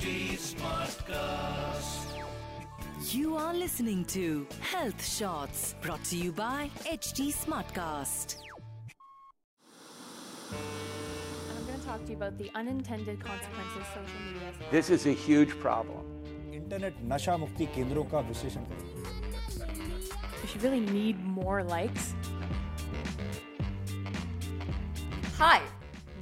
HT Smartcast. You are listening to Health Shots brought to you by HT Smartcast. I'm going to talk to you about the unintended consequences of social media. This is a huge problem. Internet nasha mukti kendron ka visheshan karo. If you really need more likes. Hi,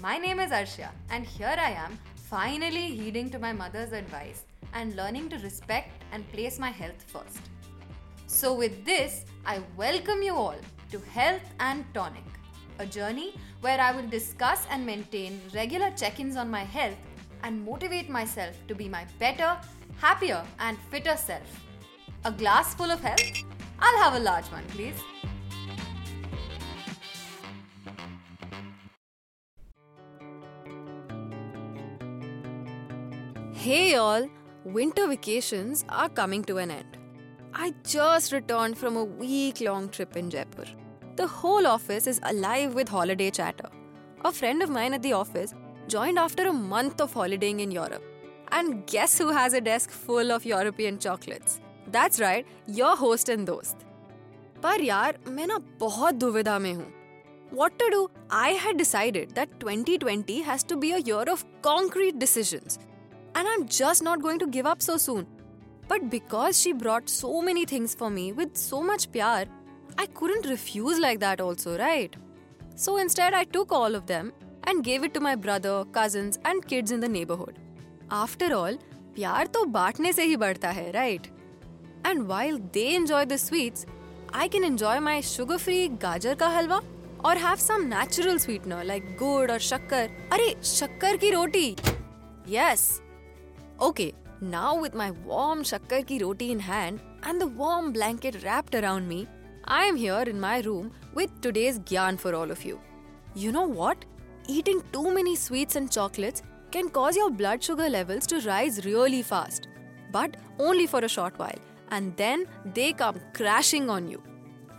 my name is Arshia and here I am finally heeding to my mother's advice and learning to respect and place my health first. So, with this, I welcome you all to Health and Tonic, a journey where I will discuss and maintain regular check ins on my health and motivate myself to be my better, happier, and fitter self. A glass full of health? I'll have a large one, please. Hey all, winter vacations are coming to an end. I just returned from a week long trip in Jaipur. The whole office is alive with holiday chatter. A friend of mine at the office joined after a month of holidaying in Europe. And guess who has a desk full of European chocolates? That's right, your host and dost. पर यार मैं ना बहुत दुविधा में हूँ What to do? I had decided that 2020 has to be a year of concrete decisions. and I'm just not going to give up so soon. But because she brought so many things for me with so much pyar, I couldn't refuse like that, also, right? So instead, I took all of them and gave it to my brother, cousins, and kids in the neighborhood. After all, pyar to baatne se hi badta hai, right? And while they enjoy the sweets, I can enjoy my sugar-free gajar ka halwa or have some natural sweetener like gur or shakkar. Arey shakkar ki roti. Yes, Okay, now with my warm shakkar ki roti in hand and the warm blanket wrapped around me, I am here in my room with today's gyan for all of you. You know what? Eating too many sweets and chocolates can cause your blood sugar levels to rise really fast, but only for a short while, and then they come crashing on you.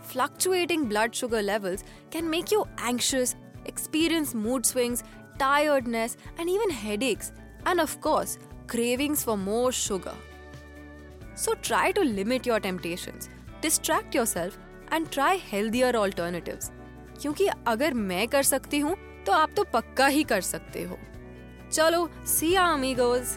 Fluctuating blood sugar levels can make you anxious, experience mood swings, tiredness, and even headaches, and of course, cravings for more sugar. So try to limit your temptations, distract yourself, and try healthier alternatives. क्योंकि अगर मैं कर सकती हूँ तो आप तो पक्का ही कर सकते हो चलो सी या अमीगोज